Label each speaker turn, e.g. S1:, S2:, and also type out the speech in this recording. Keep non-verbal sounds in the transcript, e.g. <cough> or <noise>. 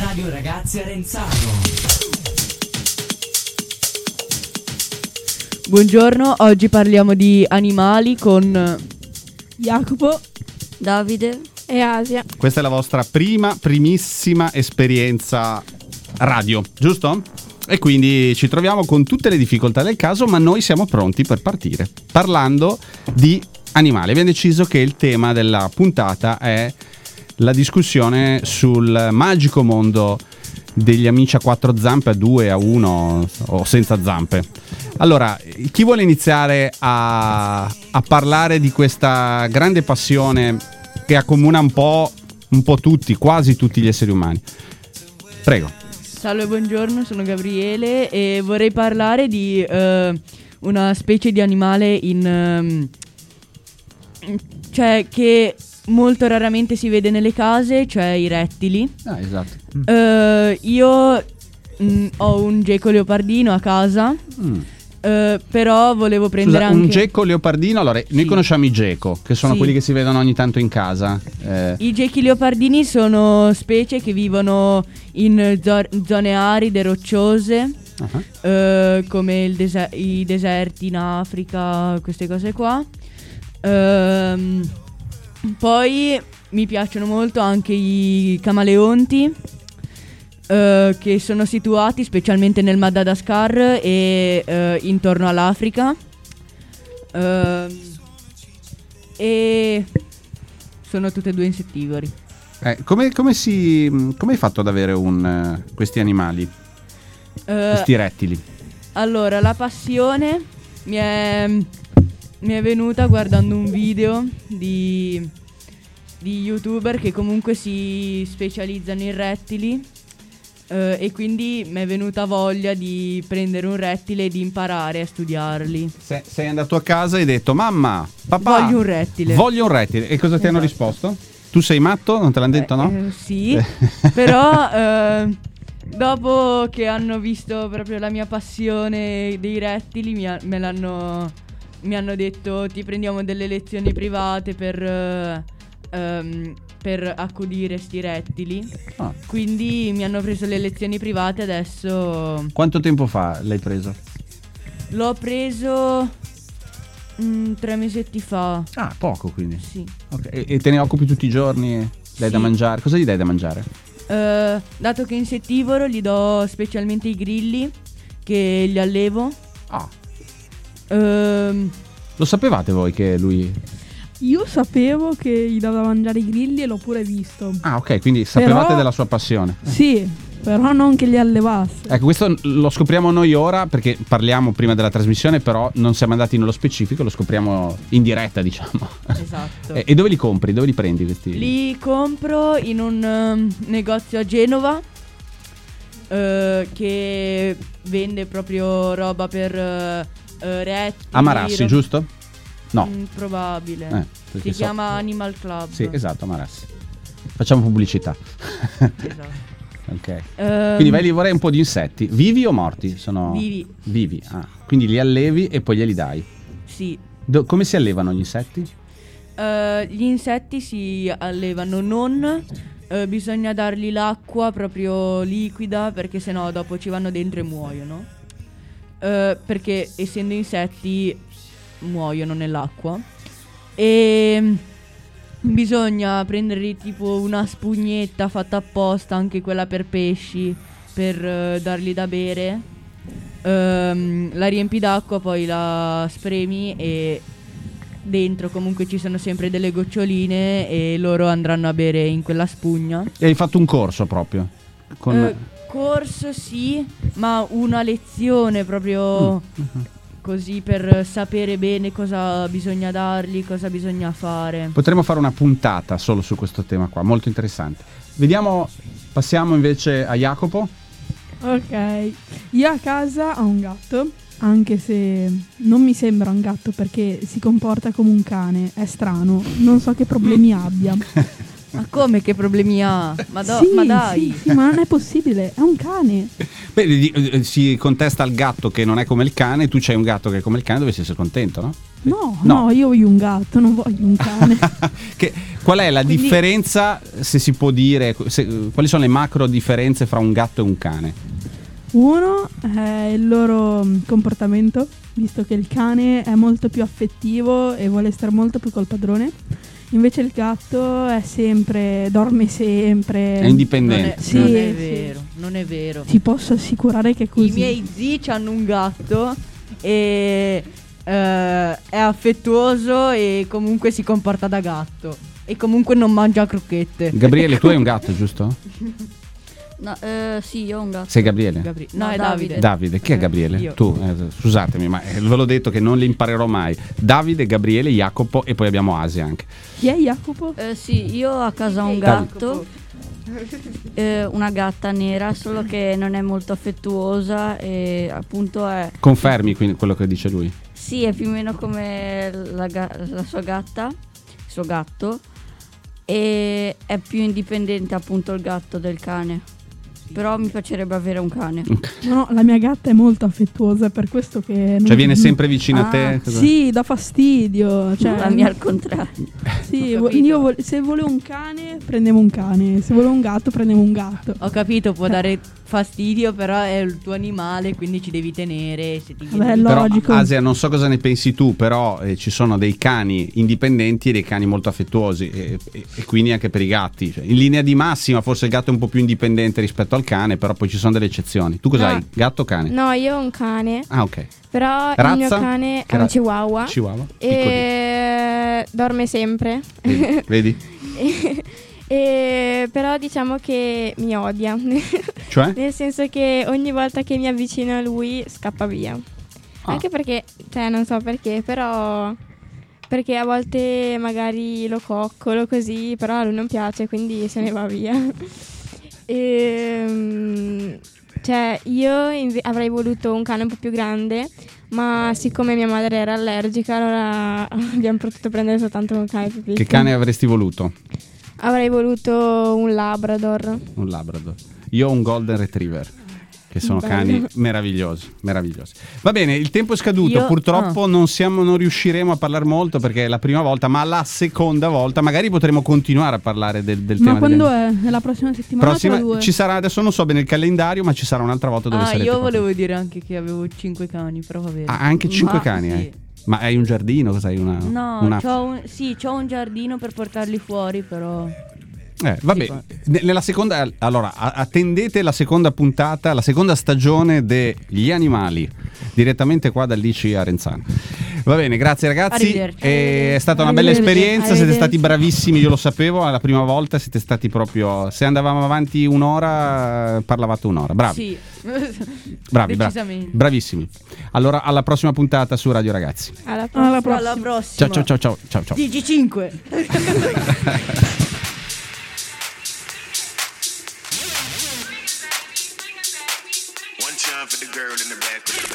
S1: Radio Ragazzi Arenzano.
S2: Buongiorno, oggi parliamo di animali con
S3: Jacopo
S4: Davide
S3: e Asia.
S5: Questa è la vostra prima, primissima esperienza radio, giusto? E quindi ci troviamo con tutte le difficoltà del caso, ma noi siamo pronti per partire. Parlando di animali, abbiamo deciso che il tema della puntata è la discussione sul magico mondo degli amici a quattro zampe, a due, a uno o senza zampe. Allora, chi vuole iniziare a, a parlare di questa grande passione che accomuna un po', un po' tutti, quasi tutti gli esseri umani? Prego.
S2: Salve, buongiorno, sono Gabriele e vorrei parlare di eh, una specie di animale in... ehm, cioè che molto raramente si vede nelle case, cioè i rettili.
S5: Ah, esatto.
S2: Eh, io mm, ho un geco leopardino a casa,
S5: Mm.
S2: eh, però volevo prendere
S5: Scusa,
S2: anche...
S5: un geco leopardino, allora noi
S2: Sì.
S5: conosciamo i geco, che sono
S2: Sì.
S5: quelli che si vedono ogni tanto in casa. Eh,
S2: I gechi leopardini sono specie che vivono in zo- zone aride, rocciose,
S5: ah,
S2: eh, come il dese- i deserti in Africa, queste cose qua. Ehm, poi mi piacciono molto anche i camaleonti. eh, che sono situati specialmente nel Madagascar e eh, intorno all'Africa. Ehm, e sono tutte e due insettivori.
S5: eh, come, come si, come hai fatto ad avere un, eh, questi animali,
S2: Eh,
S5: questi rettili?
S2: Allora, la passione mi è, mi è venuta guardando un video di, di youtuber che comunque si specializzano in rettili eh, e quindi mi è venuta voglia di prendere un rettile e di imparare a studiarli.
S5: Se- sei andato a casa e hai detto mamma, papà,
S2: Voglio un rettile.
S5: voglio un rettile. E cosa ti hanno
S2: Esatto.
S5: risposto? Tu sei matto? Non te l'hanno detto, no?
S2: Eh, sì, <laughs> però eh, dopo che hanno visto proprio la mia passione dei rettili mi, ha- me l'hanno mi hanno detto ti prendiamo delle lezioni private per eh, ehm, per accudire sti rettili.
S5: Ah.
S2: Quindi mi hanno preso le lezioni private adesso
S5: Quanto tempo fa l'hai preso?
S2: l'ho preso mm, tre mesetti fa.
S5: Ah, poco quindi.
S2: Sì.
S5: Ok, E, e te ne occupi tutti i giorni? Dai
S2: Sì.
S5: da mangiare? Cosa gli dai da mangiare?
S2: Eh, dato che è insettivoro gli do specialmente i grilli che li allevo.
S5: Ah,
S2: Ehm,
S5: lo sapevate voi che lui...
S3: Io sapevo che gli dava da mangiare i grilli e l'ho pure visto.
S5: Ah, ok, quindi sapevate
S3: Però-
S5: della sua passione.
S3: Sì, però non che li allevasse.
S5: Ecco, questo lo scopriamo noi ora perché parliamo prima della trasmissione, però non siamo andati nello specifico, lo scopriamo in diretta, diciamo.
S2: esatto. <laughs>
S5: E, e dove li compri? Dove li prendi questi?
S2: Li compro in un ehm, negozio a Genova eh, che vende proprio roba per eh, eh, rettili.
S5: A Marassi,
S2: rob-
S5: giusto? No.
S2: Mm, probabile.
S5: Eh,
S2: si
S5: so-
S2: chiama Animal Club.
S5: Sì, esatto, a Marassi. Facciamo pubblicità. <laughs>
S2: Esatto.
S5: ok.
S2: Ehm,
S5: Quindi vai lì vorrei un po' di insetti, vivi o morti? Sono
S2: Vivi.
S5: Vivi, ah. Quindi li allevi e poi glieli dai.
S2: Sì.
S5: Do- come si allevano gli insetti?
S2: Eh, gli insetti si allevano non eh, bisogna dargli l'acqua proprio liquida perché sennò dopo ci vanno dentro e muoiono. Eh, perché essendo insetti muoiono nell'acqua. E bisogna prendere tipo una spugnetta fatta apposta, anche quella per pesci, per eh, dargli da bere. Ehm, la riempi d'acqua, poi la spremi e dentro comunque ci sono sempre delle goccioline e loro andranno a bere in quella spugna.
S5: E hai fatto un corso proprio? Con...
S2: Eh, corso sì, ma una lezione proprio così per sapere bene cosa bisogna dargli, cosa bisogna fare.
S5: Potremmo fare una puntata solo su questo tema qua, molto interessante. Vediamo, passiamo invece a Jacopo.
S3: Ok. Io a casa ho un gatto, anche se non mi sembra un gatto perché si comporta come un cane. È strano, non so che problemi <laughs> abbia.
S2: Ma come che problemi ha? Ma, do-
S3: sì,
S2: ma dai.
S3: Sì, sì, ma non è possibile, è un cane.
S5: Beh, eh, si contesta al gatto che non è come il cane, tu c'hai un gatto che è come il cane, dovresti essere contento, no?
S3: No,
S5: No.
S3: no, io voglio un gatto, non voglio un cane. <laughs>
S5: che, qual è la
S3: Quindi-
S5: differenza, se si può dire, se- quali sono le macro differenze fra un gatto e un cane?
S3: Uno è il loro mm, comportamento, visto che il cane è molto più affettivo e vuole stare molto più col padrone. Invece il gatto è sempre, dorme sempre.
S5: È
S2: Non
S5: indipendente.
S2: è,
S3: Sì,
S2: non è
S3: sì.
S2: vero, non è vero.
S3: Ti posso assicurare che è così.
S2: I miei zii hanno un gatto e eh, è affettuoso e comunque si comporta da gatto. E comunque non mangia crocchette.
S5: Gabriele, tu hai un gatto, <laughs> giusto?
S4: No, eh, sì, io ho un gatto.
S5: Sei Gabriele?
S2: Gabri- no,
S4: No,
S2: è
S4: Davide.
S2: Davide.
S5: Chi è
S2: Eh,
S5: Gabriele?
S2: io.
S5: Tu, eh, scusatemi, ma eh, ve l'ho detto che non li imparerò mai. Davide, Gabriele, Jacopo e poi abbiamo Asia anche.
S3: Chi è Jacopo?
S4: Eh, sì, io ho a casa un gatto, eh, una gatta nera, solo che non è molto affettuosa e appunto è...
S5: Confermi quindi quello che dice lui?
S4: Sì, è più o meno come la, ga- la sua gatta, il suo gatto, e è più indipendente appunto il gatto del cane. Però mi piacerebbe avere un cane.
S3: No, no, la mia gatta è molto affettuosa, è per questo che... non-
S5: Cioè viene sempre vicino a
S4: Ah,
S5: te? Cosa-
S3: Sì, dà fastidio. Cioè,
S4: la mia al contrario.
S3: Sì, vo-
S2: capito.
S3: io vo- se volevo un cane prendevo un cane, se volevo un gatto prendevo un gatto.
S2: Ho capito, può dare fastidio, però è il tuo animale, quindi ci devi tenere. Se ti
S3: Vabbè,
S2: viene-
S3: lo-
S5: Però
S3: Logico.
S5: Asia, non so cosa ne pensi tu, però eh, ci sono dei cani indipendenti e dei cani molto affettuosi e, e- e quindi anche per i gatti. Cioè, in linea di massima forse il gatto è un po' più indipendente rispetto al cane, però poi ci sono delle eccezioni. Tu cos'hai?
S6: No.
S5: Gatto o cane?
S6: No, io ho un cane,
S5: Ah, ok.
S6: però
S5: Razza?
S6: il mio cane è un chihuahua
S5: Chihuahua? Piccolino.
S6: e dorme sempre.
S5: Vedi? Vedi? <laughs> <laughs>
S6: E- però diciamo che mi odia, <laughs>
S5: Cioè?
S6: nel senso che ogni volta che mi avvicino a lui scappa via.
S5: Ah.
S6: Anche perché, cioè non so perché, però perché a volte magari lo coccolo così, però a lui non piace, quindi se ne va via. <laughs> Ehm, cioè, io inve- avrei voluto un cane un po' più grande, ma siccome mia madre era allergica, allora <laughs> abbiamo potuto prendere soltanto un cane più piccolo.
S5: Che cane avresti voluto?
S6: Avrei voluto un Labrador.
S5: Un Labrador. Io ho un Golden Retriever. Che sono
S6: Bello.
S5: cani meravigliosi, meravigliosi. Va bene, il tempo è scaduto.
S2: Io-
S5: Purtroppo non, siamo, non riusciremo a parlare molto perché è la prima volta, ma la seconda volta magari potremo continuare a parlare del, del tema.
S3: Ma quando
S5: delle-
S3: è? È la prossima settimana?
S5: Prossima ci sarà, adesso non so bene il calendario, ma ci sarà un'altra volta dove
S2: Ah,
S5: sarete
S2: io volevo dire anche che avevo 5 cani, però va bene.
S5: Ah, anche cinque
S2: Ma-
S5: cani
S2: sì.
S5: hai? Ma hai un giardino? Cos'hai? Una,
S2: No,
S5: una-
S2: c'ho un, sì, c'ho un giardino per portarli fuori, però.
S5: Eh, vabbè,
S2: Sì,
S5: ne- nella seconda, allora, attendete la seconda puntata, la seconda stagione degli animali, direttamente qua dall'ICI Arenzano. Va bene, grazie ragazzi.
S2: Arrivederci.
S5: Eh, È stata una bella esperienza, siete stati bravissimi, io lo sapevo, alla prima volta siete stati proprio... Se andavamo avanti un'ora, parlavate un'ora. Bravi,
S2: Sì.
S5: bravi, bravi. Bravissimi. Allora, alla prossima puntata su Radio Ragazzi.
S6: Alla prossima.
S3: Alla prossima.
S2: Alla prossima.
S5: Ciao, ciao, ciao, ciao, ciao. ciao.
S2: DG5.
S7: One time for the girl in the back.